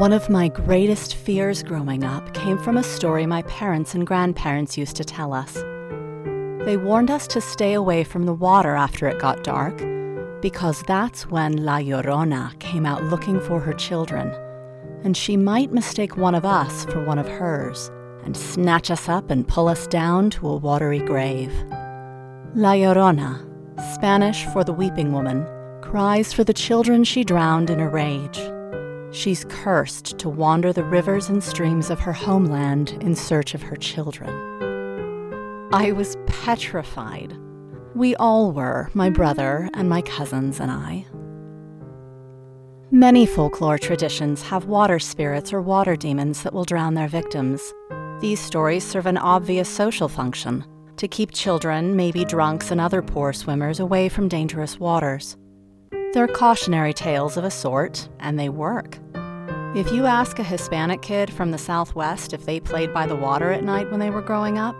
One of my greatest fears growing up came from a story my parents and grandparents used to tell us. They warned us to stay away from the water after it got dark because that's when La Llorona came out looking for her children, and she might mistake one of us for one of hers and snatch us up and pull us down to a watery grave. La Llorona, Spanish for the weeping woman, cries for the children she drowned in a rage. She's cursed to wander the rivers and streams of her homeland in search of her children. I was petrified. We all were, my brother and my cousins and I. Many folklore traditions have water spirits or water demons that will drown their victims. These stories serve an obvious social function to keep children, maybe drunks, and other poor swimmers away from dangerous waters. They're cautionary tales of a sort, and they work. If you ask a Hispanic kid from the Southwest if they played by the water at night when they were growing up,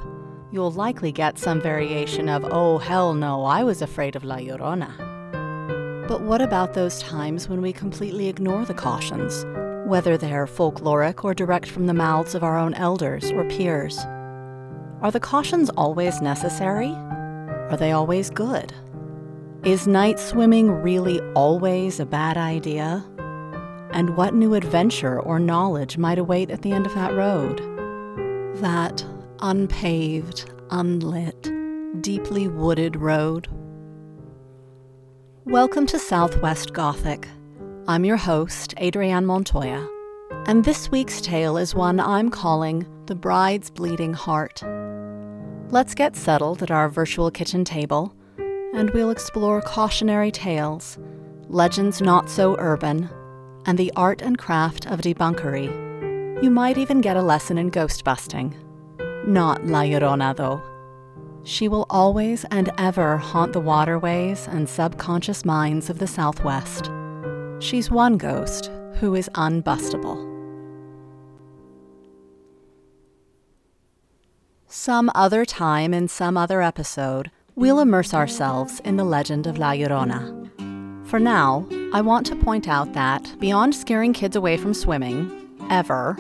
you'll likely get some variation of, oh, hell no, I was afraid of La Llorona. But what about those times when we completely ignore the cautions, whether they're folkloric or direct from the mouths of our own elders or peers? Are the cautions always necessary? Are they always good? Is night swimming really always a bad idea? And what new adventure or knowledge might await at the end of that road? That unpaved, unlit, deeply wooded road. Welcome to Southwest Gothic. I'm your host, Adrienne Montoya, and this week's tale is one I'm calling The Bride's Bleeding Heart. Let's get settled at our virtual kitchen table and we'll explore cautionary tales, legends not so urban, and the art and craft of debunkery. You might even get a lesson in ghost busting. Not La Llorona, though. She will always and ever haunt the waterways and subconscious minds of the Southwest. She's one ghost who is unbustable. Some other time in some other episode, we'll immerse ourselves in the legend of La Llorona. For now, I want to point out that, beyond scaring kids away from swimming, ever,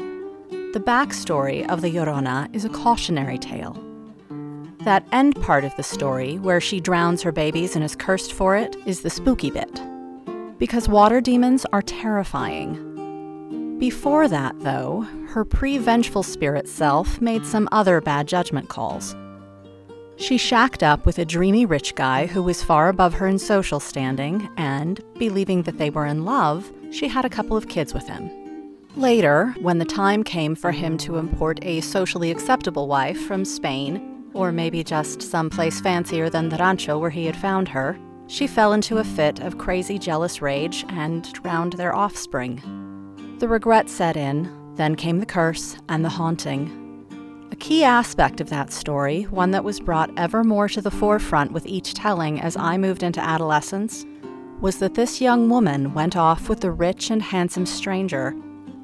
the backstory of the Llorona is a cautionary tale. That end part of the story, where she drowns her babies and is cursed for it, is the spooky bit. Because water demons are terrifying. Before that, though, her pre vengeful spirit self made some other bad judgment calls. She shacked up with a dreamy rich guy who was far above her in social standing, and, believing that they were in love, she had a couple of kids with him. Later, when the time came for him to import a socially acceptable wife from Spain, or maybe just someplace fancier than the rancho where he had found her, she fell into a fit of crazy jealous rage and drowned their offspring. The regret set in, then came the curse and the haunting. A key aspect of that story, one that was brought ever more to the forefront with each telling as I moved into adolescence, was that this young woman went off with the rich and handsome stranger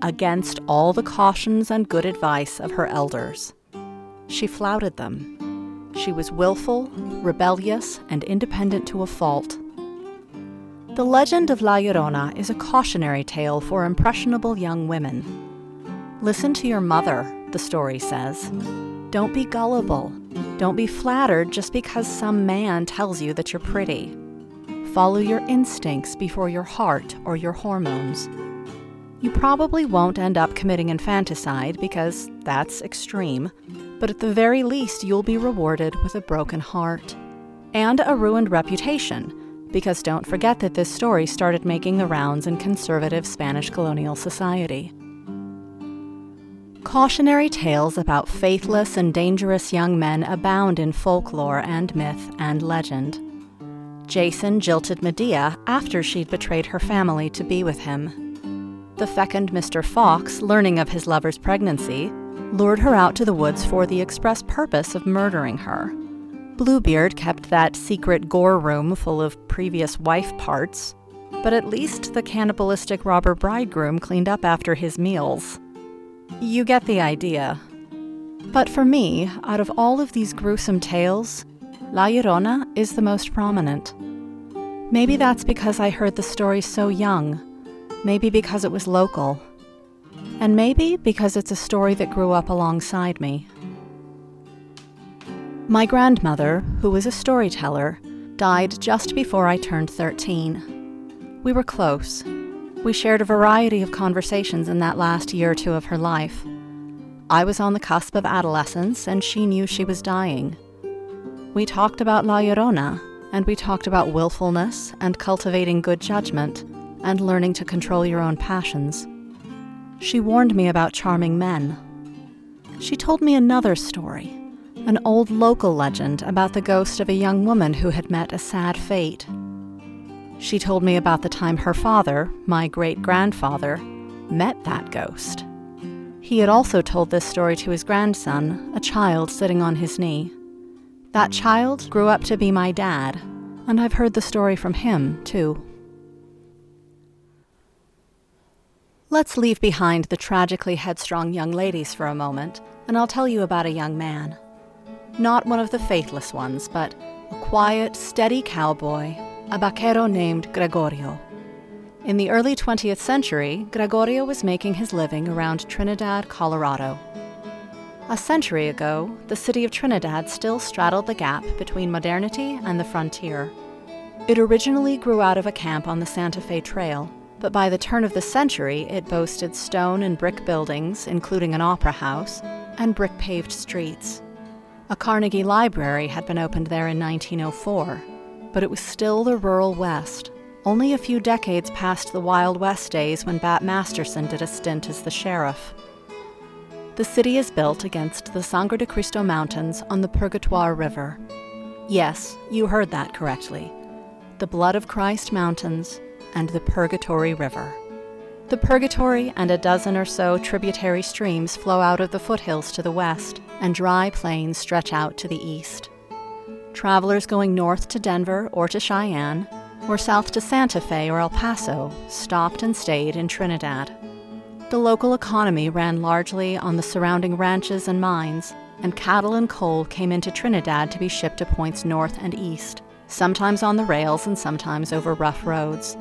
against all the cautions and good advice of her elders. She flouted them. She was willful, rebellious, and independent to a fault. The legend of La Llorona is a cautionary tale for impressionable young women. Listen to your mother, the story says. Don't be gullible. Don't be flattered just because some man tells you that you're pretty. Follow your instincts before your heart or your hormones. You probably won't end up committing infanticide because that's extreme, but at the very least, you'll be rewarded with a broken heart and a ruined reputation. Because don't forget that this story started making the rounds in conservative Spanish colonial society. Cautionary tales about faithless and dangerous young men abound in folklore and myth and legend. Jason jilted Medea after she'd betrayed her family to be with him. The fecund Mr. Fox, learning of his lover's pregnancy, lured her out to the woods for the express purpose of murdering her. Bluebeard kept that secret gore room full of previous wife parts, but at least the cannibalistic robber bridegroom cleaned up after his meals. You get the idea. But for me, out of all of these gruesome tales, La Llorona is the most prominent. Maybe that's because I heard the story so young, maybe because it was local, and maybe because it's a story that grew up alongside me. My grandmother, who was a storyteller, died just before I turned 13. We were close. We shared a variety of conversations in that last year or two of her life. I was on the cusp of adolescence, and she knew she was dying. We talked about La Llorona, and we talked about willfulness and cultivating good judgment and learning to control your own passions. She warned me about charming men. She told me another story, an old local legend about the ghost of a young woman who had met a sad fate. She told me about the time her father, my great grandfather, met that ghost. He had also told this story to his grandson, a child sitting on his knee. That child grew up to be my dad, and I've heard the story from him, too. Let's leave behind the tragically headstrong young ladies for a moment, and I'll tell you about a young man. Not one of the faithless ones, but a quiet, steady cowboy, a vaquero named Gregorio. In the early 20th century, Gregorio was making his living around Trinidad, Colorado. A century ago, the city of Trinidad still straddled the gap between modernity and the frontier. It originally grew out of a camp on the Santa Fe Trail, but by the turn of the century, it boasted stone and brick buildings, including an opera house, and brick paved streets. A Carnegie Library had been opened there in 1904, but it was still the rural West, only a few decades past the Wild West days when Bat Masterson did a stint as the sheriff. The city is built against the Sangre de Cristo Mountains on the Purgatoire River. Yes, you heard that correctly. The Blood of Christ Mountains and the Purgatory River. The Purgatory and a dozen or so tributary streams flow out of the foothills to the west, and dry plains stretch out to the east. Travelers going north to Denver or to Cheyenne or south to Santa Fe or El Paso stopped and stayed in Trinidad. The local economy ran largely on the surrounding ranches and mines, and cattle and coal came into Trinidad to be shipped to points north and east, sometimes on the rails and sometimes over rough roads.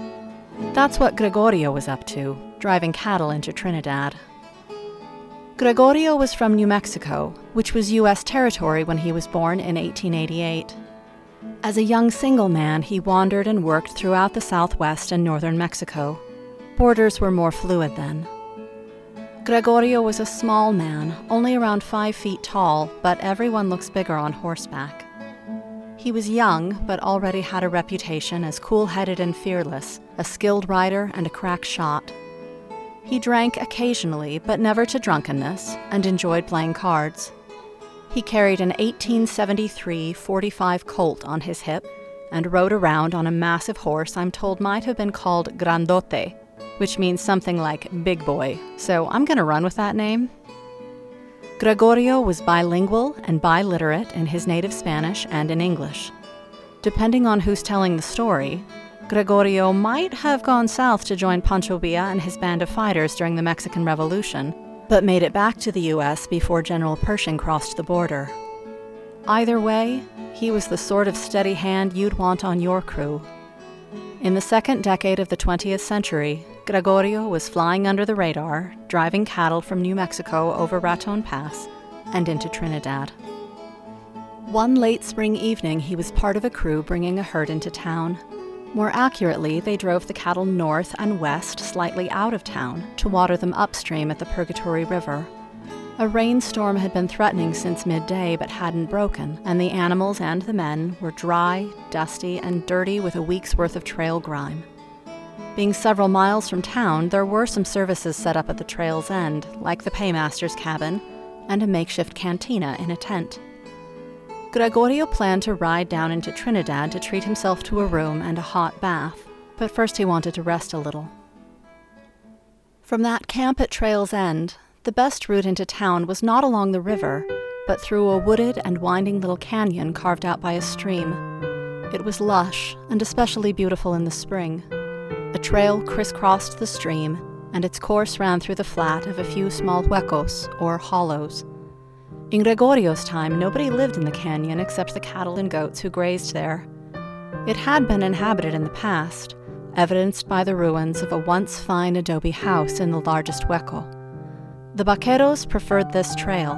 That's what Gregorio was up to, driving cattle into Trinidad. Gregorio was from New Mexico, which was U.S. territory when he was born in 1888. As a young single man, he wandered and worked throughout the southwest and northern Mexico. Borders were more fluid then. Gregorio was a small man, only around five feet tall, but everyone looks bigger on horseback. He was young, but already had a reputation as cool headed and fearless, a skilled rider, and a crack shot. He drank occasionally, but never to drunkenness, and enjoyed playing cards. He carried an 1873 45 Colt on his hip and rode around on a massive horse I'm told might have been called Grandote, which means something like big boy, so I'm going to run with that name. Gregorio was bilingual and biliterate in his native Spanish and in English. Depending on who's telling the story, Gregorio might have gone south to join Pancho Villa and his band of fighters during the Mexican Revolution, but made it back to the U.S. before General Pershing crossed the border. Either way, he was the sort of steady hand you'd want on your crew. In the second decade of the 20th century, Gregorio was flying under the radar, driving cattle from New Mexico over Raton Pass and into Trinidad. One late spring evening, he was part of a crew bringing a herd into town. More accurately, they drove the cattle north and west slightly out of town to water them upstream at the Purgatory River. A rainstorm had been threatening since midday but hadn't broken, and the animals and the men were dry, dusty, and dirty with a week's worth of trail grime. Being several miles from town, there were some services set up at the trail's end, like the paymaster's cabin and a makeshift cantina in a tent. Gregorio planned to ride down into Trinidad to treat himself to a room and a hot bath, but first he wanted to rest a little. From that camp at Trail's End, the best route into town was not along the river, but through a wooded and winding little canyon carved out by a stream. It was lush and especially beautiful in the spring. A trail crisscrossed the stream, and its course ran through the flat of a few small huecos, or hollows. In Gregorio's time, nobody lived in the canyon except the cattle and goats who grazed there. It had been inhabited in the past, evidenced by the ruins of a once fine adobe house in the largest hueco. The vaqueros preferred this trail.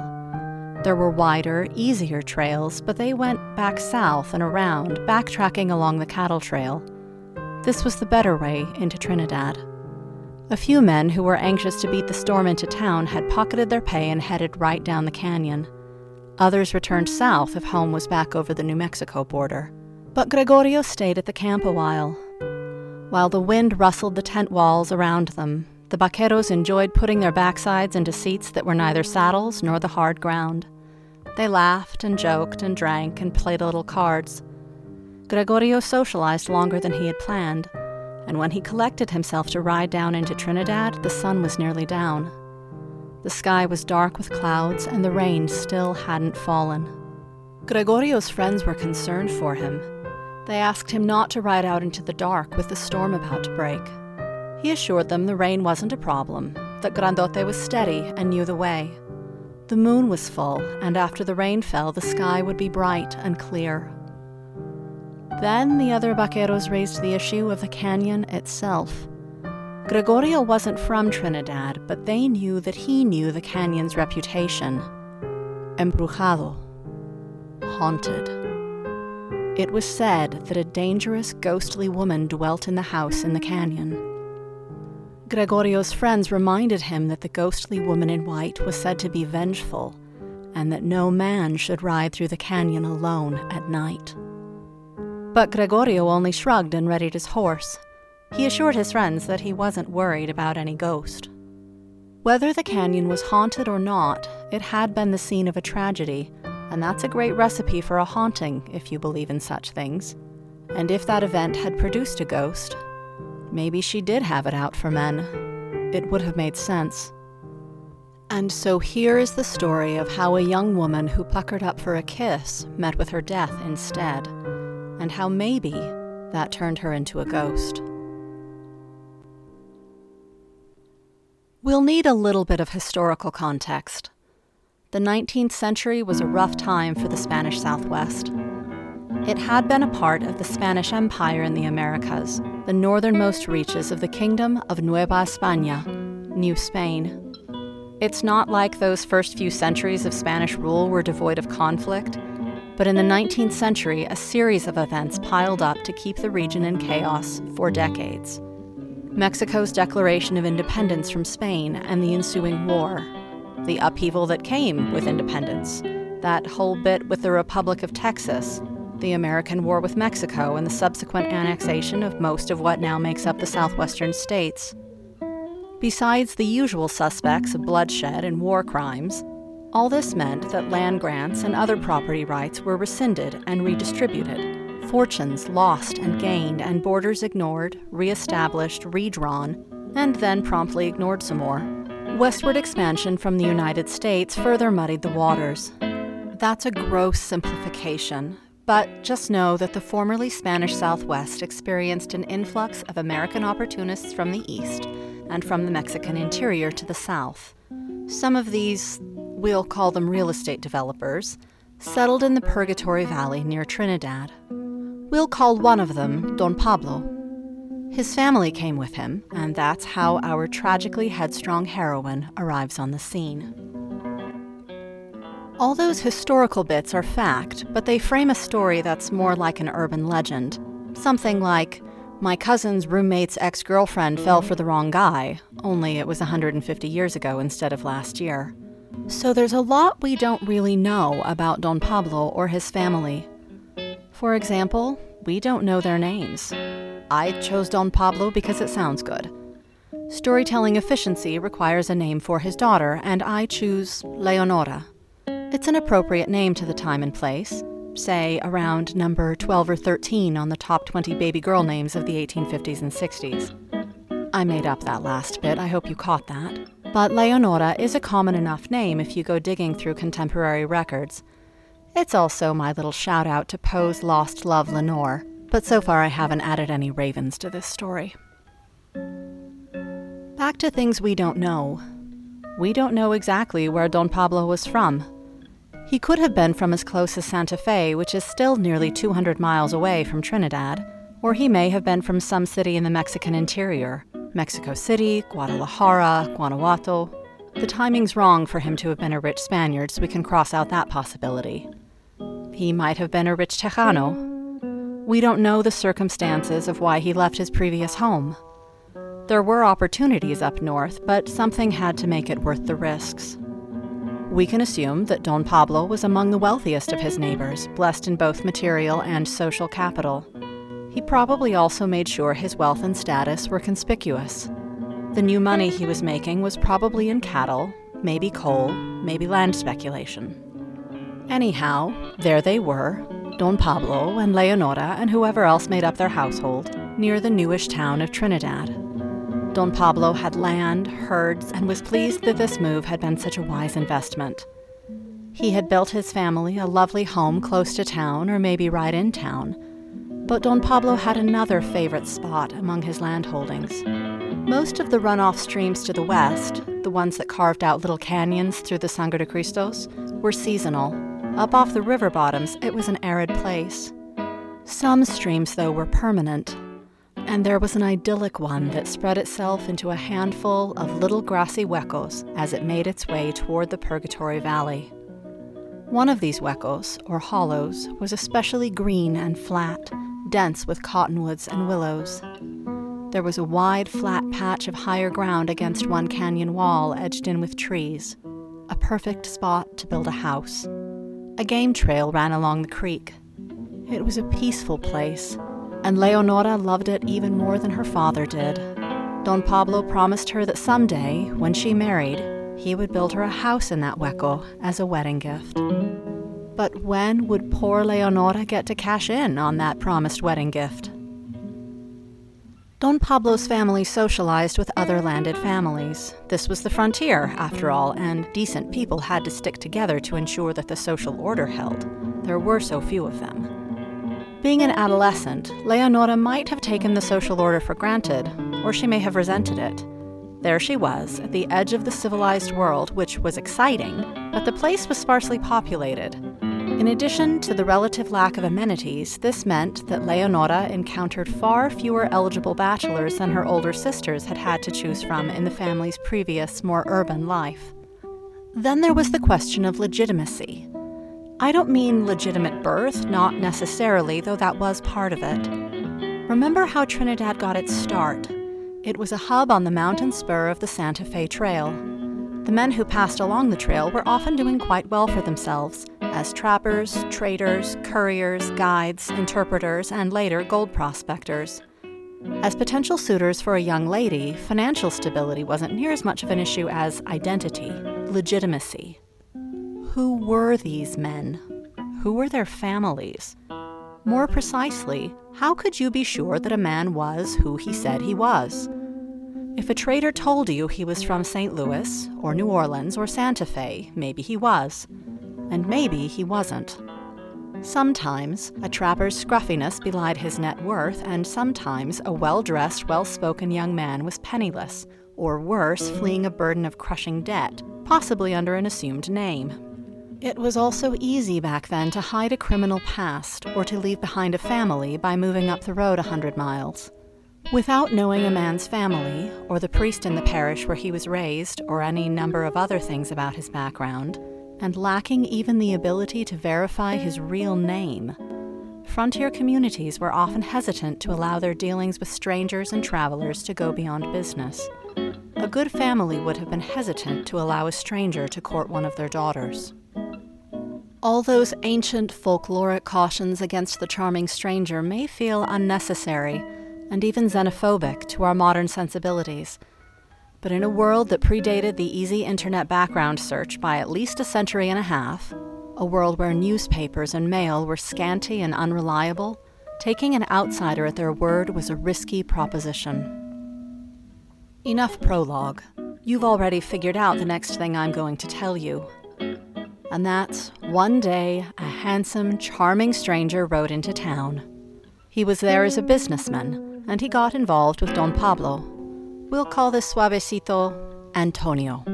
There were wider, easier trails, but they went back south and around, backtracking along the cattle trail. This was the better way into Trinidad. A few men who were anxious to beat the storm into town had pocketed their pay and headed right down the canyon. Others returned south if home was back over the New Mexico border. But Gregorio stayed at the camp a while. While the wind rustled the tent walls around them, the vaqueros enjoyed putting their backsides into seats that were neither saddles nor the hard ground. They laughed and joked and drank and played a little cards. Gregorio socialized longer than he had planned, and when he collected himself to ride down into Trinidad, the sun was nearly down. The sky was dark with clouds, and the rain still hadn't fallen. Gregorio's friends were concerned for him. They asked him not to ride out into the dark with the storm about to break. He assured them the rain wasn't a problem, that Grandote was steady and knew the way. The moon was full, and after the rain fell, the sky would be bright and clear. Then the other vaqueros raised the issue of the canyon itself. Gregorio wasn't from Trinidad, but they knew that he knew the canyon's reputation. Embrujado. Haunted. It was said that a dangerous, ghostly woman dwelt in the house in the canyon. Gregorio's friends reminded him that the ghostly woman in white was said to be vengeful, and that no man should ride through the canyon alone at night. But Gregorio only shrugged and readied his horse. He assured his friends that he wasn't worried about any ghost. Whether the canyon was haunted or not, it had been the scene of a tragedy, and that's a great recipe for a haunting if you believe in such things. And if that event had produced a ghost, Maybe she did have it out for men. It would have made sense. And so here is the story of how a young woman who puckered up for a kiss met with her death instead, and how maybe that turned her into a ghost. We'll need a little bit of historical context. The 19th century was a rough time for the Spanish Southwest. It had been a part of the Spanish Empire in the Americas, the northernmost reaches of the Kingdom of Nueva España, New Spain. It's not like those first few centuries of Spanish rule were devoid of conflict, but in the 19th century, a series of events piled up to keep the region in chaos for decades. Mexico's declaration of independence from Spain and the ensuing war, the upheaval that came with independence, that whole bit with the Republic of Texas, the American War with Mexico, and the subsequent annexation of most of what now makes up the southwestern states. Besides the usual suspects of bloodshed and war crimes, all this meant that land grants and other property rights were rescinded and redistributed, fortunes lost and gained, and borders ignored, reestablished, redrawn, and then promptly ignored some more. Westward expansion from the United States further muddied the waters. That's a gross simplification, but just know that the formerly Spanish Southwest experienced an influx of American opportunists from the east and from the Mexican interior to the south. Some of these, we'll call them real estate developers, settled in the Purgatory Valley near Trinidad. We'll call one of them Don Pablo. His family came with him, and that's how our tragically headstrong heroine arrives on the scene. All those historical bits are fact, but they frame a story that's more like an urban legend. Something like, my cousin's roommate's ex girlfriend fell for the wrong guy, only it was 150 years ago instead of last year. So there's a lot we don't really know about Don Pablo or his family. For example, we don't know their names. I chose Don Pablo because it sounds good. Storytelling efficiency requires a name for his daughter, and I choose Leonora it's an appropriate name to the time and place, say around number 12 or 13 on the top 20 baby girl names of the 1850s and 60s. I made up that last bit, I hope you caught that. But Leonora is a common enough name if you go digging through contemporary records. It's also my little shout out to Poe's lost love Lenore, but so far I haven't added any ravens to this story. Back to things we don't know. We don't know exactly where Don Pablo was from, He could have been from as close as Santa Fe, which is still nearly 200 miles away from Trinidad, or he may have been from some city in the Mexican interior Mexico City, Guadalajara, Guanajuato. The timing's wrong for him to have been a rich Spaniard, so we can cross out that possibility. He might have been a rich Tejano. We don't know the circumstances of why he left his previous home. There were opportunities up north, but something had to make it worth the risks. We can assume that Don Pablo was among the wealthiest of his neighbors, blessed in both material and social capital. He probably also made sure his wealth and status were conspicuous. The new money he was making was probably in cattle, maybe coal, maybe land speculation. Anyhow, there they were, Don Pablo and Leonora and whoever else made up their household, near the newish town of Trinidad. Don Pablo had land, herds, and was pleased that this move had been such a wise investment. He had built his family a lovely home close to town or maybe right in town. But Don Pablo had another favorite spot among his land holdings. Most of the runoff streams to the west, the ones that carved out little canyons through the Sangre de Cristos, were seasonal. Up off the river bottoms, it was an arid place. Some streams, though, were permanent, and there was an idyllic one that spread itself into a handful of little grassy huecos as it made its way toward the Purgatory Valley. One of these huecos, or hollows, was especially green and flat, dense with cottonwoods and willows. There was a wide, flat patch of higher ground against one canyon wall edged in with trees, a perfect spot to build a house. A game trail ran along the creek. It was a peaceful place, and Leonora loved it even more than her father did. Don Pablo promised her that someday, when she married, he would build her a house in that hueco as a wedding gift. But when would poor Leonora get to cash in on that promised wedding gift? Don Pablo's family socialized with other landed families. This was the frontier, after all, and decent people had to stick together to ensure that the social order held. There were so few of them. Being an adolescent, Leonora might have taken the social order for granted, or she may have resented it. There she was, at the edge of the civilized world, which was exciting, but the place was sparsely populated. In addition to the relative lack of amenities, this meant that Leonora encountered far fewer eligible bachelors than her older sisters had had to choose from in the family's previous, more urban life. Then there was the question of legitimacy. I don't mean legitimate birth, not necessarily, though that was part of it. Remember how Trinidad got its start? It was a hub on the mountain spur of the Santa Fe Trail. The men who passed along the trail were often doing quite well for themselves as trappers, traders, couriers, guides, interpreters, and later gold prospectors. As potential suitors for a young lady, financial stability wasn't near as much of an issue as identity, legitimacy. Who were these men? Who were their families? More precisely, how could you be sure that a man was who he said he was? If a trader told you he was from St. Louis, or New Orleans, or Santa Fe, maybe he was. And maybe he wasn't. Sometimes a trapper's scruffiness belied his net worth, and sometimes a well dressed, well spoken young man was penniless, or worse, fleeing a burden of crushing debt, possibly under an assumed name. It was also easy back then to hide a criminal past or to leave behind a family by moving up the road a hundred miles. Without knowing a man's family, or the priest in the parish where he was raised, or any number of other things about his background, and lacking even the ability to verify his real name, frontier communities were often hesitant to allow their dealings with strangers and travelers to go beyond business. A good family would have been hesitant to allow a stranger to court one of their daughters. All those ancient folkloric cautions against the charming stranger may feel unnecessary and even xenophobic to our modern sensibilities. But in a world that predated the easy internet background search by at least a century and a half, a world where newspapers and mail were scanty and unreliable, taking an outsider at their word was a risky proposition. Enough prologue. You've already figured out the next thing I'm going to tell you and that's one day a handsome, charming stranger rode into town. He was there as a businessman, and he got involved with Don Pablo. We'll call this suavecito Antonio.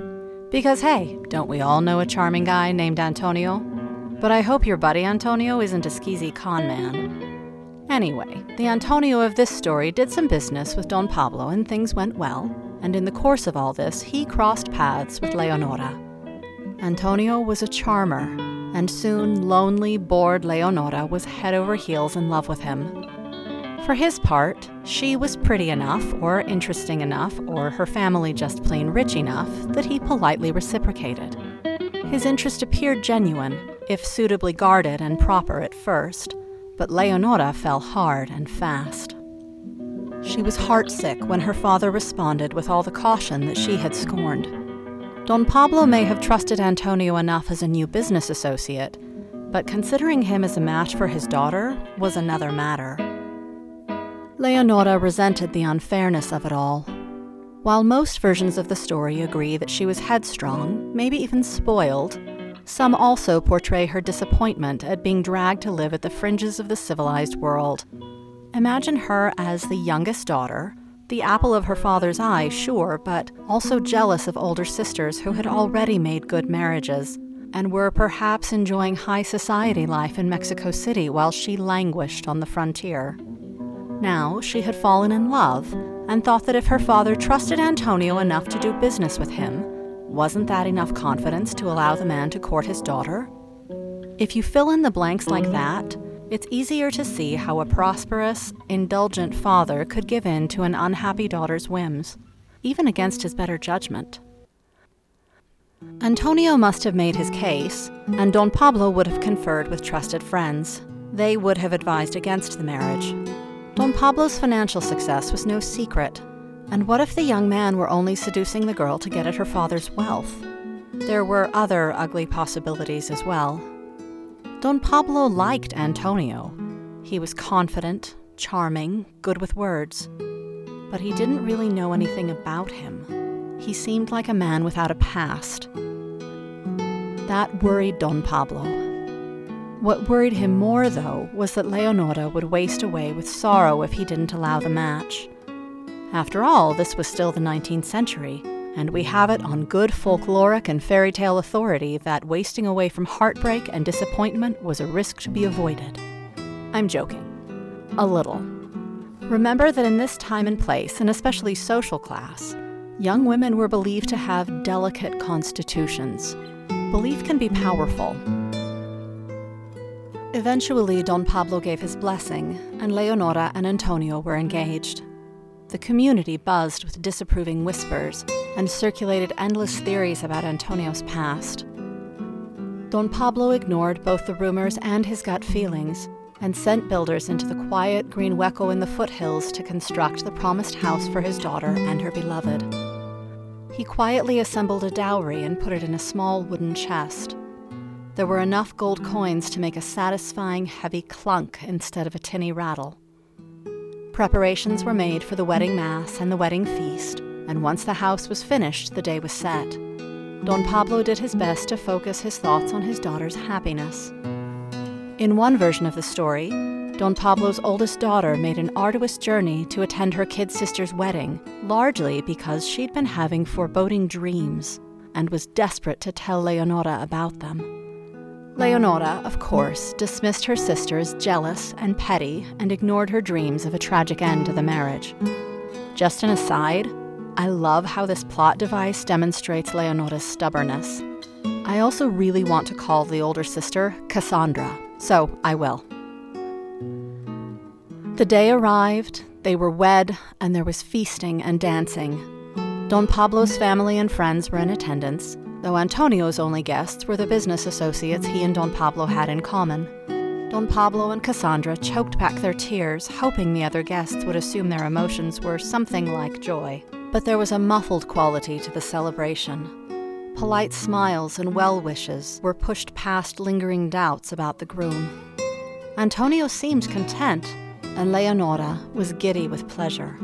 Because hey, don't we all know a charming guy named Antonio? But I hope your buddy Antonio isn't a skeezy con man. Anyway, the Antonio of this story did some business with Don Pablo and things went well, and in the course of all this, he crossed paths with Leonora. Antonio was a charmer, and soon lonely, bored Leonora was head over heels in love with him. For his part, she was pretty enough, or interesting enough, or her family just plain rich enough that he politely reciprocated. His interest appeared genuine, if suitably guarded and proper at first, but Leonora fell hard and fast. She was heartsick when her father responded with all the caution that she had scorned. Don Pablo may have trusted Antonio enough as a new business associate, but considering him as a match for his daughter was another matter. Leonora resented the unfairness of it all. While most versions of the story agree that she was headstrong, maybe even spoiled, some also portray her disappointment at being dragged to live at the fringes of the civilized world. Imagine her as the youngest daughter, the apple of her father's eye, sure, but also jealous of older sisters who had already made good marriages and were perhaps enjoying high society life in Mexico City while she languished on the frontier. Now she had fallen in love and thought that if her father trusted Antonio enough to do business with him, wasn't that enough confidence to allow the man to court his daughter? If you fill in the blanks like that, it's easier to see how a prosperous, indulgent father could give in to an unhappy daughter's whims, even against his better judgment. Antonio must have made his case, and Don Pablo would have conferred with trusted friends. They would have advised against the marriage. Don Pablo's financial success was no secret, and what if the young man were only seducing the girl to get at her father's wealth? There were other ugly possibilities as well. Don Pablo liked Antonio. He was confident, charming, good with words. But he didn't really know anything about him. He seemed like a man without a past. That worried Don Pablo. What worried him more, though, was that Leonora would waste away with sorrow if he didn't allow the match. After all, this was still the 19th century, and we have it on good folkloric and fairy tale authority that wasting away from heartbreak and disappointment was a risk to be avoided. I'm joking. A little. Remember that in this time and place, and especially social class, young women were believed to have delicate constitutions. Belief can be powerful, Eventually, Don Pablo gave his blessing, and Leonora and Antonio were engaged. The community buzzed with disapproving whispers and circulated endless theories about Antonio's past. Don Pablo ignored both the rumors and his gut feelings and sent builders into the quiet green hueco in the foothills to construct the promised house for his daughter and her beloved. He quietly assembled a dowry and put it in a small wooden chest. There were enough gold coins to make a satisfying heavy clunk instead of a tinny rattle. Preparations were made for the wedding mass and the wedding feast, and once the house was finished, the day was set. Don Pablo did his best to focus his thoughts on his daughter's happiness. In one version of the story, Don Pablo's oldest daughter made an arduous journey to attend her kid sister's wedding, largely because she'd been having foreboding dreams and was desperate to tell Leonora about them. Leonora, of course, dismissed her sister as jealous and petty and ignored her dreams of a tragic end to the marriage. Just an aside, I love how this plot device demonstrates Leonora's stubbornness. I also really want to call the older sister Cassandra, so I will. The day arrived, they were wed, and there was feasting and dancing. Don Pablo's family and friends were in attendance, though Antonio's only guests were the business associates he and Don Pablo had in common. Don Pablo and Cassandra choked back their tears, hoping the other guests would assume their emotions were something like joy. But there was a muffled quality to the celebration. Polite smiles and well wishes were pushed past lingering doubts about the groom. Antonio seemed content, and Leonora was giddy with pleasure.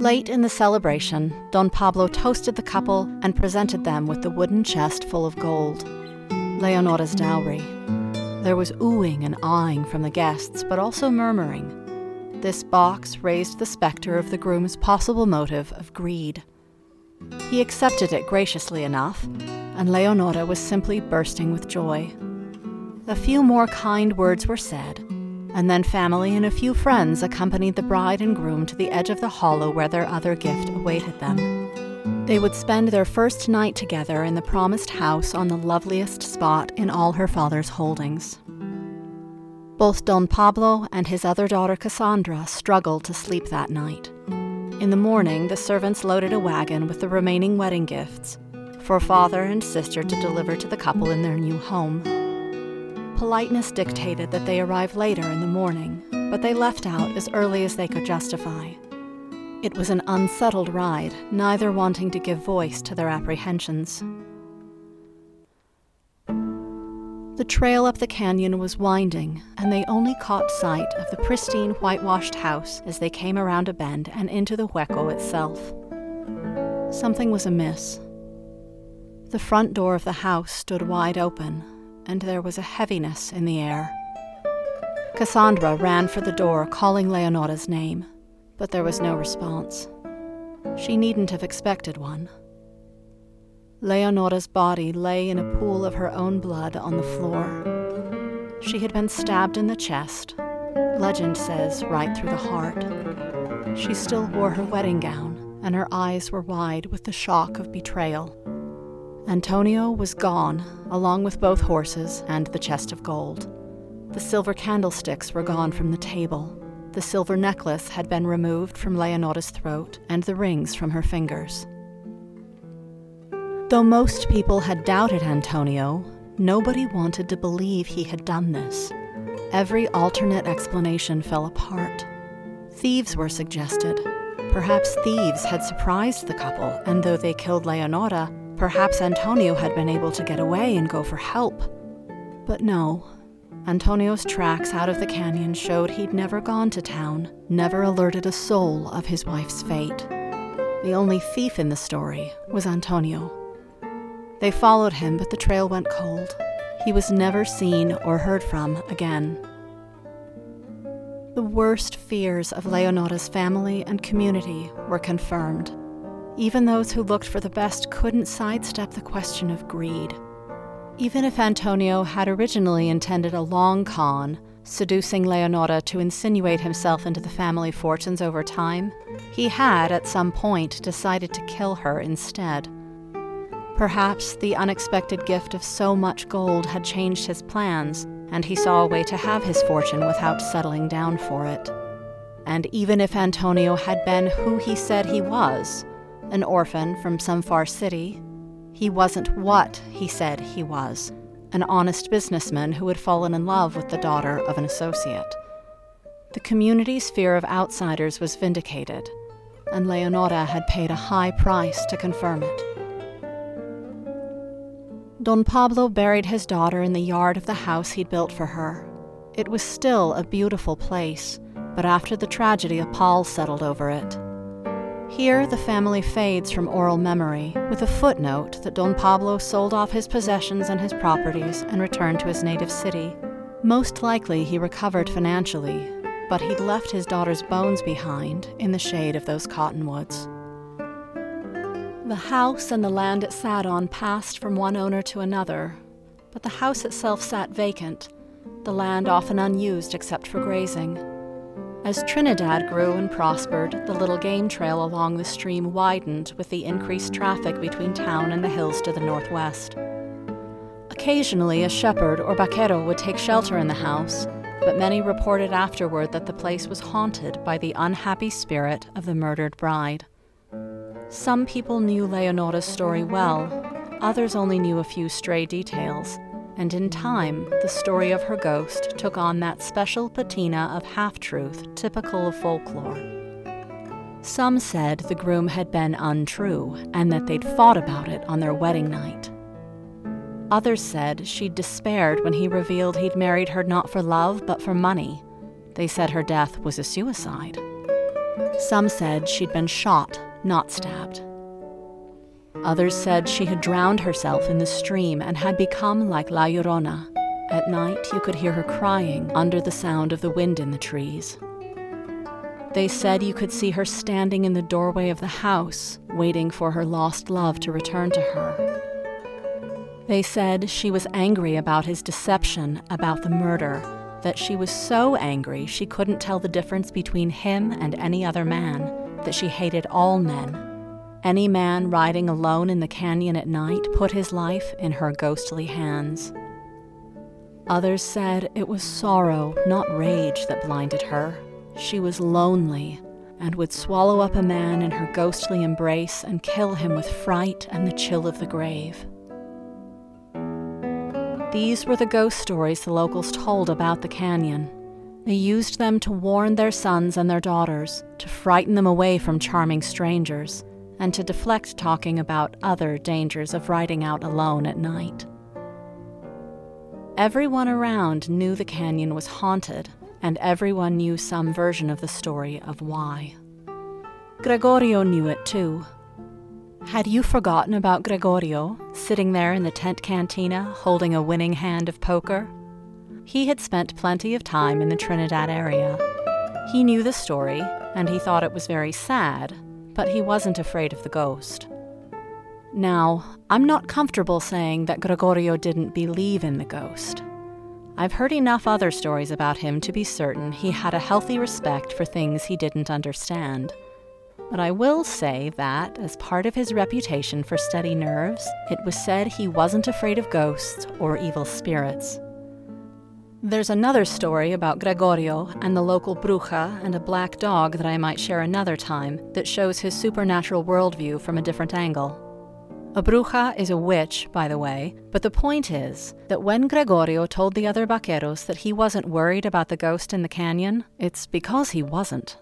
Late in the celebration, Don Pablo toasted the couple and presented them with the wooden chest full of gold, Leonora's dowry. There was oohing and awing from the guests, but also murmuring. This box raised the specter of the groom's possible motive of greed. He accepted it graciously enough, and Leonora was simply bursting with joy. A few more kind words were said, and then family and a few friends accompanied the bride and groom to the edge of the hollow where their other gift awaited them. They would spend their first night together in the promised house on the loveliest spot in all her father's holdings. Both Don Pablo and his other daughter Cassandra struggled to sleep that night. In the morning, the servants loaded a wagon with the remaining wedding gifts for father and sister to deliver to the couple in their new home. Politeness dictated that they arrive later in the morning, but they left out as early as they could justify. It was an unsettled ride, neither wanting to give voice to their apprehensions. The trail up the canyon was winding, and they only caught sight of the pristine whitewashed house as they came around a bend and into the Hueco itself. Something was amiss. The front door of the house stood wide open, and there was a heaviness in the air. Cassandra ran for the door, calling Leonora's name, but there was no response. She needn't have expected one. Leonora's body lay in a pool of her own blood on the floor. She had been stabbed in the chest, legend says right through the heart. She still wore her wedding gown, and her eyes were wide with the shock of betrayal. Antonio was gone, along with both horses and the chest of gold. The silver candlesticks were gone from the table. The silver necklace had been removed from Leonora's throat, and the rings from her fingers. Though most people had doubted Antonio, nobody wanted to believe he had done this. Every alternate explanation fell apart. Thieves were suggested. Perhaps thieves had surprised the couple, and though they killed Leonora, perhaps Antonio had been able to get away and go for help. But no. Antonio's tracks out of the canyon showed he'd never gone to town, never alerted a soul of his wife's fate. The only thief in the story was Antonio. They followed him, but the trail went cold. He was never seen or heard from again. The worst fears of Leonora's family and community were confirmed. Even those who looked for the best couldn't sidestep the question of greed. Even if Antonio had originally intended a long con, seducing Leonora to insinuate himself into the family fortunes over time, he had at some point decided to kill her instead. Perhaps the unexpected gift of so much gold had changed his plans, and he saw a way to have his fortune without settling down for it. And even if Antonio had been who he said he was, an orphan from some far city, he wasn't what he said he was an honest businessman who had fallen in love with the daughter of an associate. The community's fear of outsiders was vindicated, and Leonora had paid a high price to confirm it. Don Pablo buried his daughter in the yard of the house he'd built for her. It was still a beautiful place, but after the tragedy, a pall settled over it. Here, the family fades from oral memory, with a footnote that Don Pablo sold off his possessions and his properties and returned to his native city. Most likely, he recovered financially, but he'd left his daughter's bones behind in the shade of those cottonwoods. The house and the land it sat on passed from one owner to another, but the house itself sat vacant, the land often unused except for grazing. As Trinidad grew and prospered, the little game trail along the stream widened with the increased traffic between town and the hills to the northwest. Occasionally, a shepherd or vaquero would take shelter in the house, but many reported afterward that the place was haunted by the unhappy spirit of the murdered bride. Some people knew Leonora's story well, others only knew a few stray details, and in time, the story of her ghost took on that special patina of half truth typical of folklore. Some said the groom had been untrue and that they'd fought about it on their wedding night. Others said she'd despaired when he revealed he'd married her not for love but for money. They said her death was a suicide. Some said she'd been shot not stabbed. Others said she had drowned herself in the stream and had become like La Llorona. At night, you could hear her crying under the sound of the wind in the trees. They said you could see her standing in the doorway of the house, waiting for her lost love to return to her. They said she was angry about his deception about the murder, that she was so angry she couldn't tell the difference between him and any other man, that she hated all men. Any man riding alone in the canyon at night put his life in her ghostly hands. Others said it was sorrow, not rage, that blinded her. She was lonely and would swallow up a man in her ghostly embrace and kill him with fright and the chill of the grave. These were the ghost stories the locals told about the canyon. They used them to warn their sons and their daughters, to frighten them away from charming strangers, and to deflect talking about other dangers of riding out alone at night. Everyone around knew the canyon was haunted, and everyone knew some version of the story of why. Gregorio knew it too. Had you forgotten about Gregorio, sitting there in the tent cantina holding a winning hand of poker? He had spent plenty of time in the Trinidad area. He knew the story, and he thought it was very sad, but he wasn't afraid of the ghost. Now, I'm not comfortable saying that Gregorio didn't believe in the ghost. I've heard enough other stories about him to be certain he had a healthy respect for things he didn't understand. But I will say that, as part of his reputation for steady nerves, it was said he wasn't afraid of ghosts or evil spirits. There's another story about Gregorio and the local bruja and a black dog that I might share another time that shows his supernatural worldview from a different angle. A bruja is a witch, by the way, but the point is that when Gregorio told the other vaqueros that he wasn't worried about the ghost in the canyon, it's because he wasn't.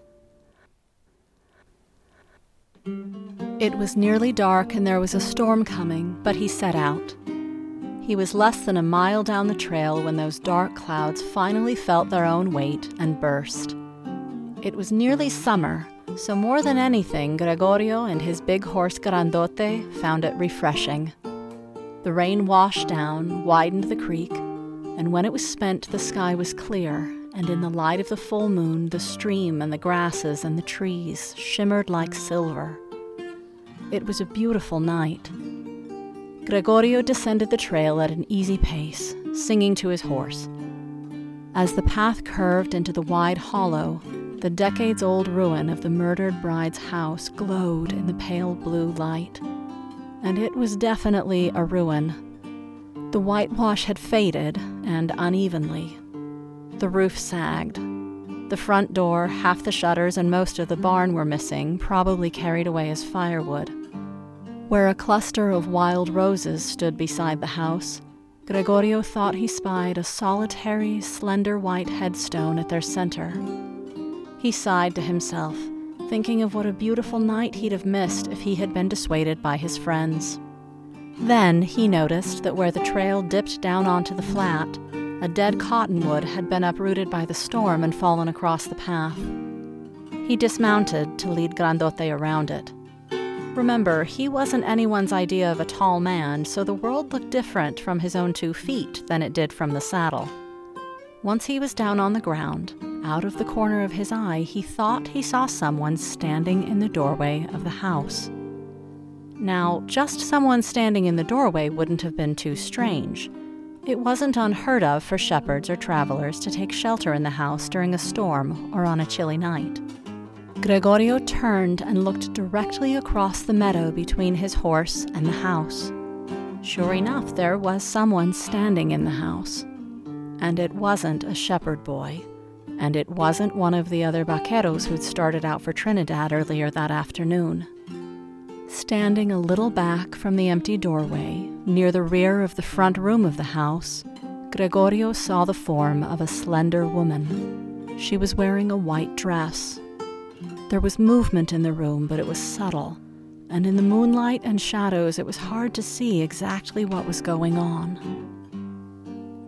It was nearly dark and there was a storm coming, but he set out. He was less than a mile down the trail when those dark clouds finally felt their own weight and burst. It was nearly summer, so more than anything, Gregorio and his big horse Grandote found it refreshing. The rain washed down, widened the creek, and when it was spent, the sky was clear and in the light of the full moon, the stream and the grasses and the trees shimmered like silver. It was a beautiful night. Gregorio descended the trail at an easy pace, singing to his horse. As the path curved into the wide hollow, the decades old ruin of the murdered bride's house glowed in the pale blue light. And it was definitely a ruin. The whitewash had faded, and unevenly, the roof sagged. The front door, half the shutters, and most of the barn were missing, probably carried away as firewood. Where a cluster of wild roses stood beside the house, Gregorio thought he spied a solitary, slender white headstone at their center. He sighed to himself, thinking of what a beautiful night he'd have missed if he had been dissuaded by his friends. Then he noticed that where the trail dipped down onto the flat, a dead cottonwood had been uprooted by the storm and fallen across the path. He dismounted to lead Grandote around it. Remember, he wasn't anyone's idea of a tall man, so the world looked different from his own two feet than it did from the saddle. Once he was down on the ground, out of the corner of his eye, he thought he saw someone standing in the doorway of the house. Now, just someone standing in the doorway wouldn't have been too strange. It wasn't unheard of for shepherds or travelers to take shelter in the house during a storm or on a chilly night. Gregorio turned and looked directly across the meadow between his horse and the house. Sure enough, there was someone standing in the house. And it wasn't a shepherd boy, and it wasn't one of the other vaqueros who'd started out for Trinidad earlier that afternoon. Standing a little back from the empty doorway, near the rear of the front room of the house, Gregorio saw the form of a slender woman. She was wearing a white dress. There was movement in the room, but it was subtle, and in the moonlight and shadows it was hard to see exactly what was going on.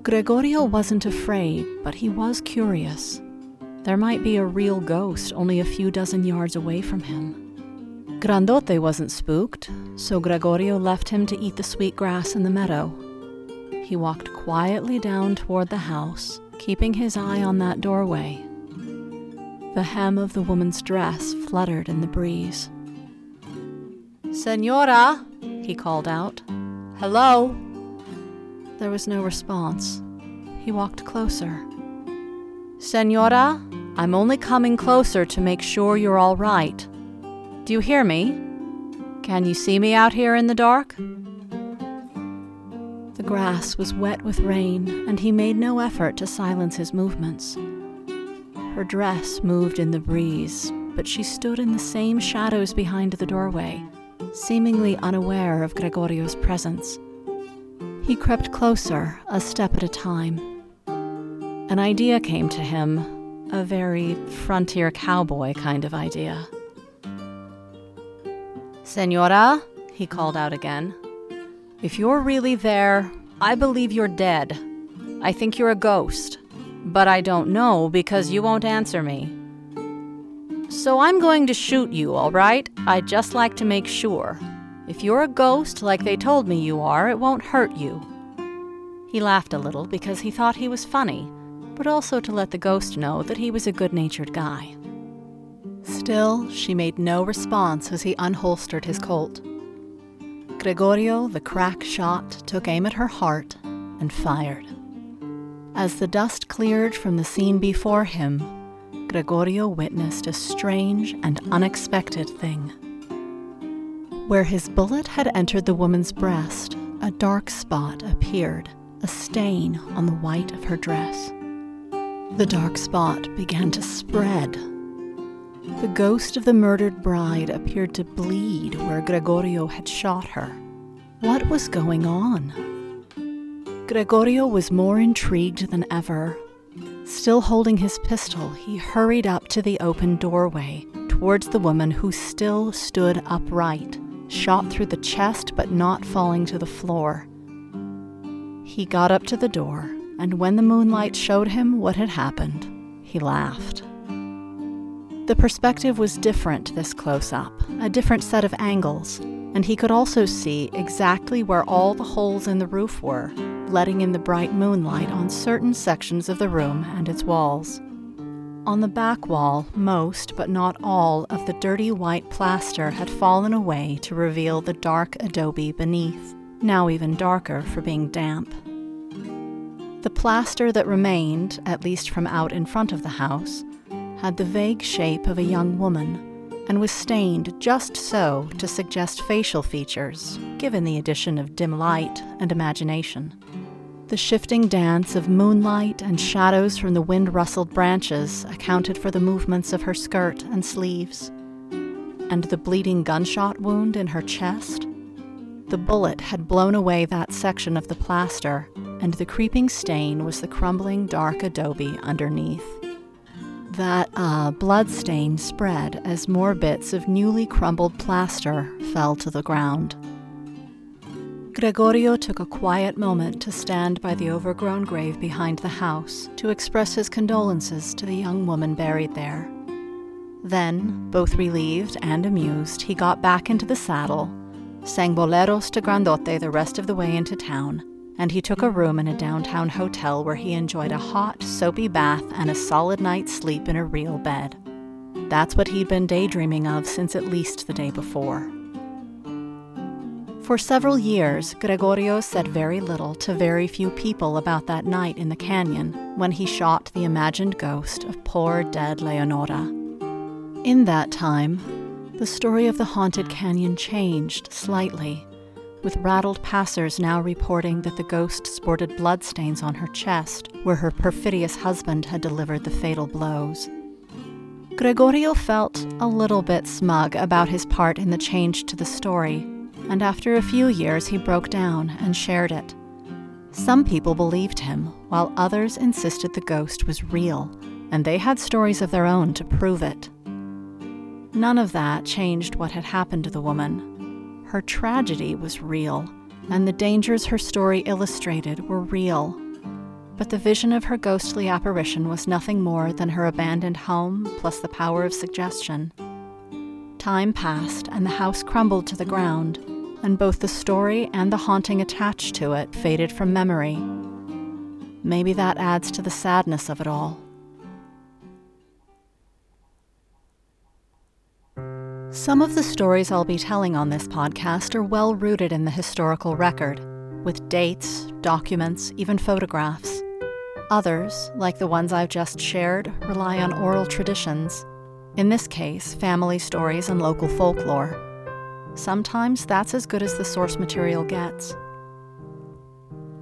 Gregorio wasn't afraid, but he was curious. There might be a real ghost only a few dozen yards away from him. Grandote wasn't spooked, so Gregorio left him to eat the sweet grass in the meadow. He walked quietly down toward the house, keeping his eye on that doorway. The hem of the woman's dress fluttered in the breeze. Senora, he called out. Hello? there was no response. He walked closer. Senora, I'm only coming closer to make sure you're all right. Do you hear me? Can you see me out here in the dark? The grass was wet with rain, and he made no effort to silence his movements. Her dress moved in the breeze, but she stood in the same shadows behind the doorway, seemingly unaware of Gregorio's presence. He crept closer, a step at a time. An idea came to him, a very frontier cowboy kind of idea. Senora, he called out again. If you're really there, I believe you're dead. I think you're a ghost. But I don't know because you won't answer me. So I'm going to shoot you, all right? I'd just like to make sure. If you're a ghost like they told me you are, it won't hurt you. He laughed a little because he thought he was funny, but also to let the ghost know that he was a good natured guy. Still, she made no response as he unholstered his Colt. Gregorio, the crack shot, took aim at her heart and fired. As the dust cleared from the scene before him, Gregorio witnessed a strange and unexpected thing. Where his bullet had entered the woman's breast, a dark spot appeared, a stain on the white of her dress. The dark spot began to spread. The ghost of the murdered bride appeared to bleed where Gregorio had shot her. What was going on? Gregorio was more intrigued than ever. Still holding his pistol, he hurried up to the open doorway towards the woman who still stood upright, shot through the chest but not falling to the floor. He got up to the door, and when the moonlight showed him what had happened, he laughed. The perspective was different this close up, a different set of angles, and he could also see exactly where all the holes in the roof were, letting in the bright moonlight on certain sections of the room and its walls. On the back wall, most, but not all, of the dirty white plaster had fallen away to reveal the dark adobe beneath, now even darker for being damp. The plaster that remained, at least from out in front of the house, had the vague shape of a young woman and was stained just so to suggest facial features, given the addition of dim light and imagination. The shifting dance of moonlight and shadows from the wind rustled branches accounted for the movements of her skirt and sleeves. And the bleeding gunshot wound in her chest? The bullet had blown away that section of the plaster, and the creeping stain was the crumbling dark adobe underneath. That uh, blood stain spread as more bits of newly crumbled plaster fell to the ground. Gregorio took a quiet moment to stand by the overgrown grave behind the house to express his condolences to the young woman buried there. Then, both relieved and amused, he got back into the saddle, sang boleros to Grandote the rest of the way into town, and he took a room in a downtown hotel where he enjoyed a hot, soapy bath and a solid night's sleep in a real bed. That's what he'd been daydreaming of since at least the day before. For several years, Gregorio said very little to very few people about that night in the canyon when he shot the imagined ghost of poor dead Leonora. In that time, the story of the haunted canyon changed slightly, with rattled passers now reporting that the ghost sported bloodstains on her chest where her perfidious husband had delivered the fatal blows. Gregorio felt a little bit smug about his part in the change to the story and after a few years he broke down and shared it. Some people believed him, while others insisted the ghost was real, and they had stories of their own to prove it. None of that changed what had happened to the woman. Her tragedy was real, and the dangers her story illustrated were real. But the vision of her ghostly apparition was nothing more than her abandoned home plus the power of suggestion. Time passed, and the house crumbled to the ground, and both the story and the haunting attached to it faded from memory. Maybe that adds to the sadness of it all. Some of the stories I'll be telling on this podcast are well rooted in the historical record. with dates, documents, even photographs. Others, like the ones I've just shared, rely on oral traditions, in this case, family stories and local folklore. Sometimes that's as good as the source material gets.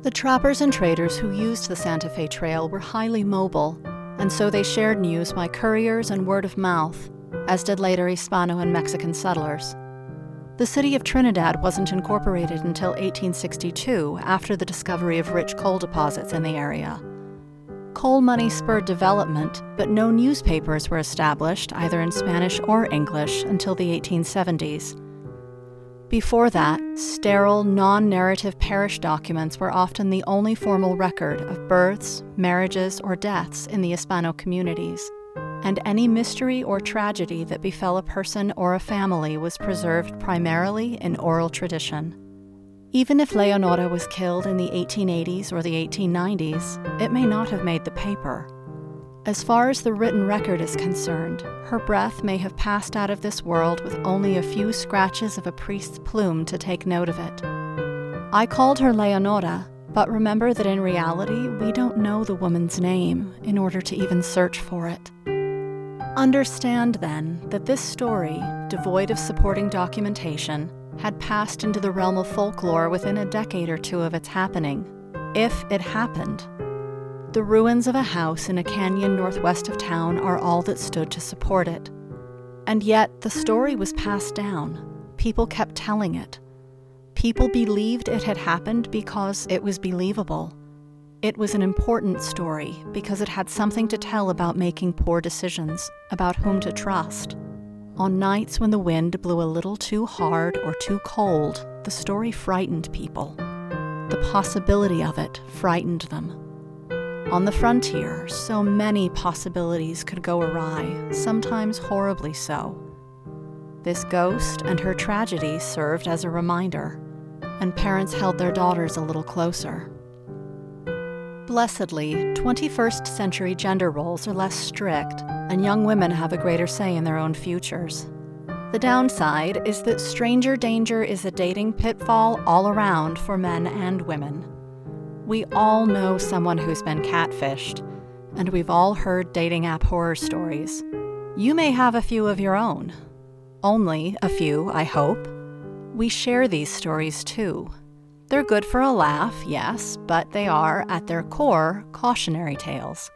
The trappers and traders who used the Santa Fe Trail were highly mobile, and so they shared news by couriers and word of mouth, as did later Hispano and Mexican settlers. The city of Trinidad wasn't incorporated until 1862 after the discovery of rich coal deposits in the area. Coal money spurred development, but no newspapers were established, either in Spanish or English, until the 1870s. Before that, sterile, non narrative parish documents were often the only formal record of births, marriages, or deaths in the Hispano communities, and any mystery or tragedy that befell a person or a family was preserved primarily in oral tradition. Even if Leonora was killed in the 1880s or the 1890s, it may not have made the paper. As far as the written record is concerned, her breath may have passed out of this world with only a few scratches of a priest's plume to take note of it. I called her Leonora, but remember that in reality, we don't know the woman's name in order to even search for it. Understand, then, that this story, devoid of supporting documentation, had passed into the realm of folklore within a decade or two of its happening, if it happened. The ruins of a house in a canyon northwest of town are all that stood to support it. And yet, the story was passed down. People kept telling it. People believed it had happened because it was believable. It was an important story because it had something to tell about making poor decisions, about whom to trust. On nights when the wind blew a little too hard or too cold, the story frightened people. The possibility of it frightened them. On the frontier, so many possibilities could go awry, sometimes horribly so. This ghost and her tragedy served as a reminder, and parents held their daughters a little closer. Blessedly, 21st century gender roles are less strict, and young women have a greater say in their own futures. The downside is that stranger danger is a dating pitfall all around for men and women. We all know someone who's been catfished, and we've all heard dating app horror stories. You may have a few of your own. Only a few, I hope. We share these stories too. They're good for a laugh, yes, but they are, at their core, cautionary tales.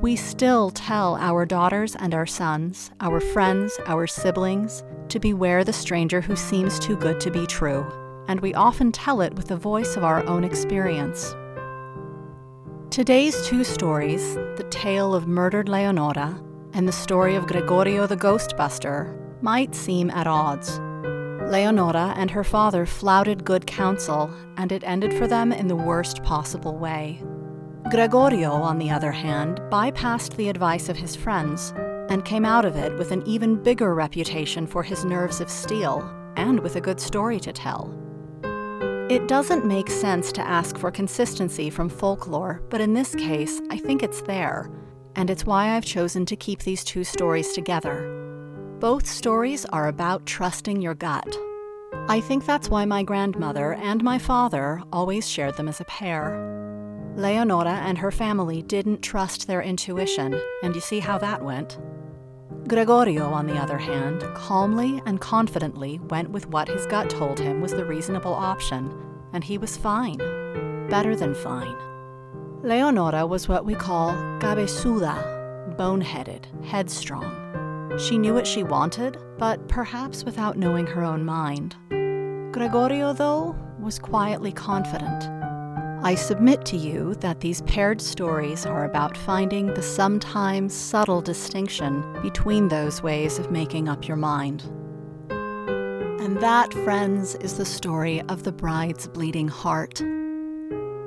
We still tell our daughters and our sons, our friends, our siblings, to beware the stranger who seems too good to be true, and we often tell it with the voice of our own experience. Today's two stories, the tale of murdered Leonora and the story of Gregorio the Ghostbuster, might seem at odds. Leonora and her father flouted good counsel, and it ended for them in the worst possible way. Gregorio, on the other hand, bypassed the advice of his friends and came out of it with an even bigger reputation for his nerves of steel and with a good story to tell. It doesn't make sense to ask for consistency from folklore, but in this case, I think it's there, and it's why I've chosen to keep these two stories together. Both stories are about trusting your gut. I think that's why my grandmother and my father always shared them as a pair. Leonora and her family didn't trust their intuition, and you see how that went. Gregorio, on the other hand, calmly and confidently went with what his gut told him was the reasonable option, and he was fine. Better than fine. Leonora was what we call cabezuda, boneheaded, headstrong. She knew what she wanted, but perhaps without knowing her own mind. Gregorio, though, was quietly confident. I submit to you that these paired stories are about finding the sometimes subtle distinction between those ways of making up your mind. And that, friends, is the story of the bride's bleeding heart.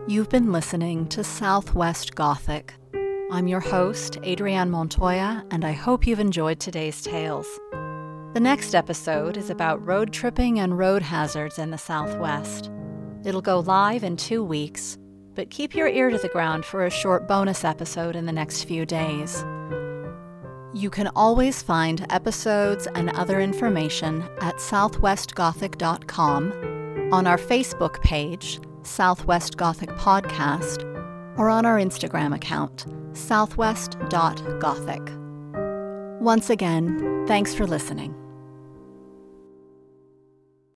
You've been listening to Southwest Gothic I'm your host, Adrienne Montoya, and I hope you've enjoyed today's tales. The next episode is about road tripping and road hazards in the Southwest. It'll go live in two weeks, but keep your ear to the ground for a short bonus episode in the next few days. You can always find episodes and other information at southwestgothic.com, on our Facebook page, Southwest Gothic Podcast or on our Instagram account, southwest.gothic. Once again, thanks for listening.